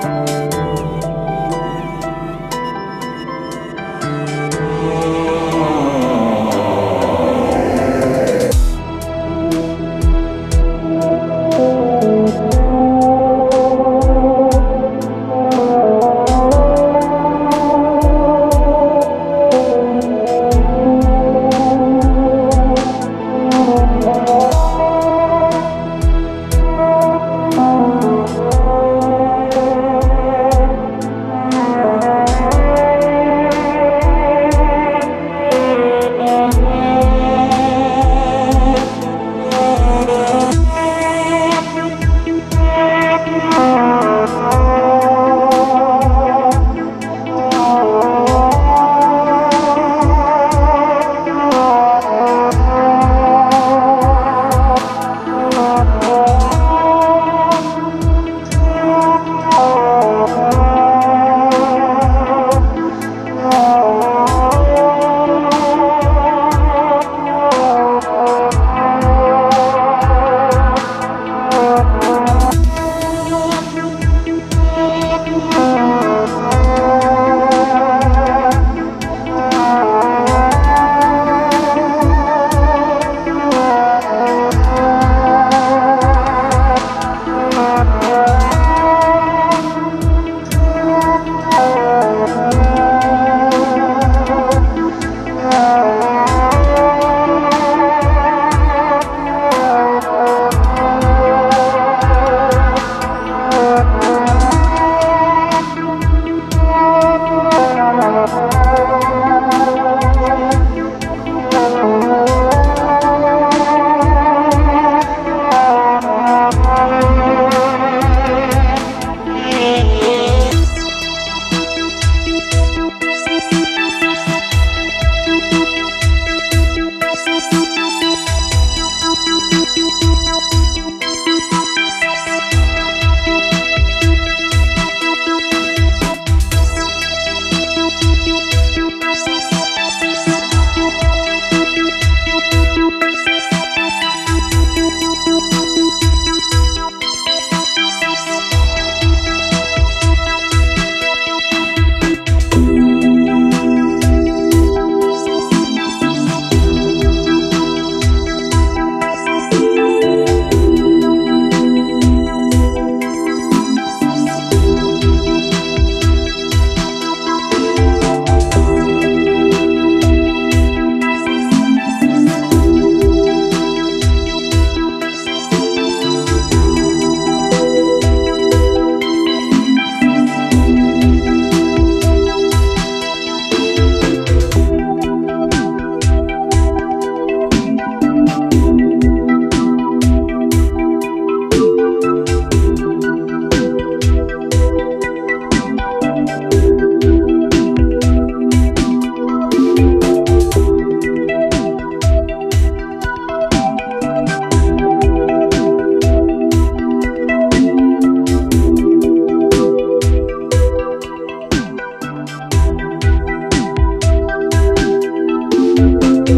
Bye.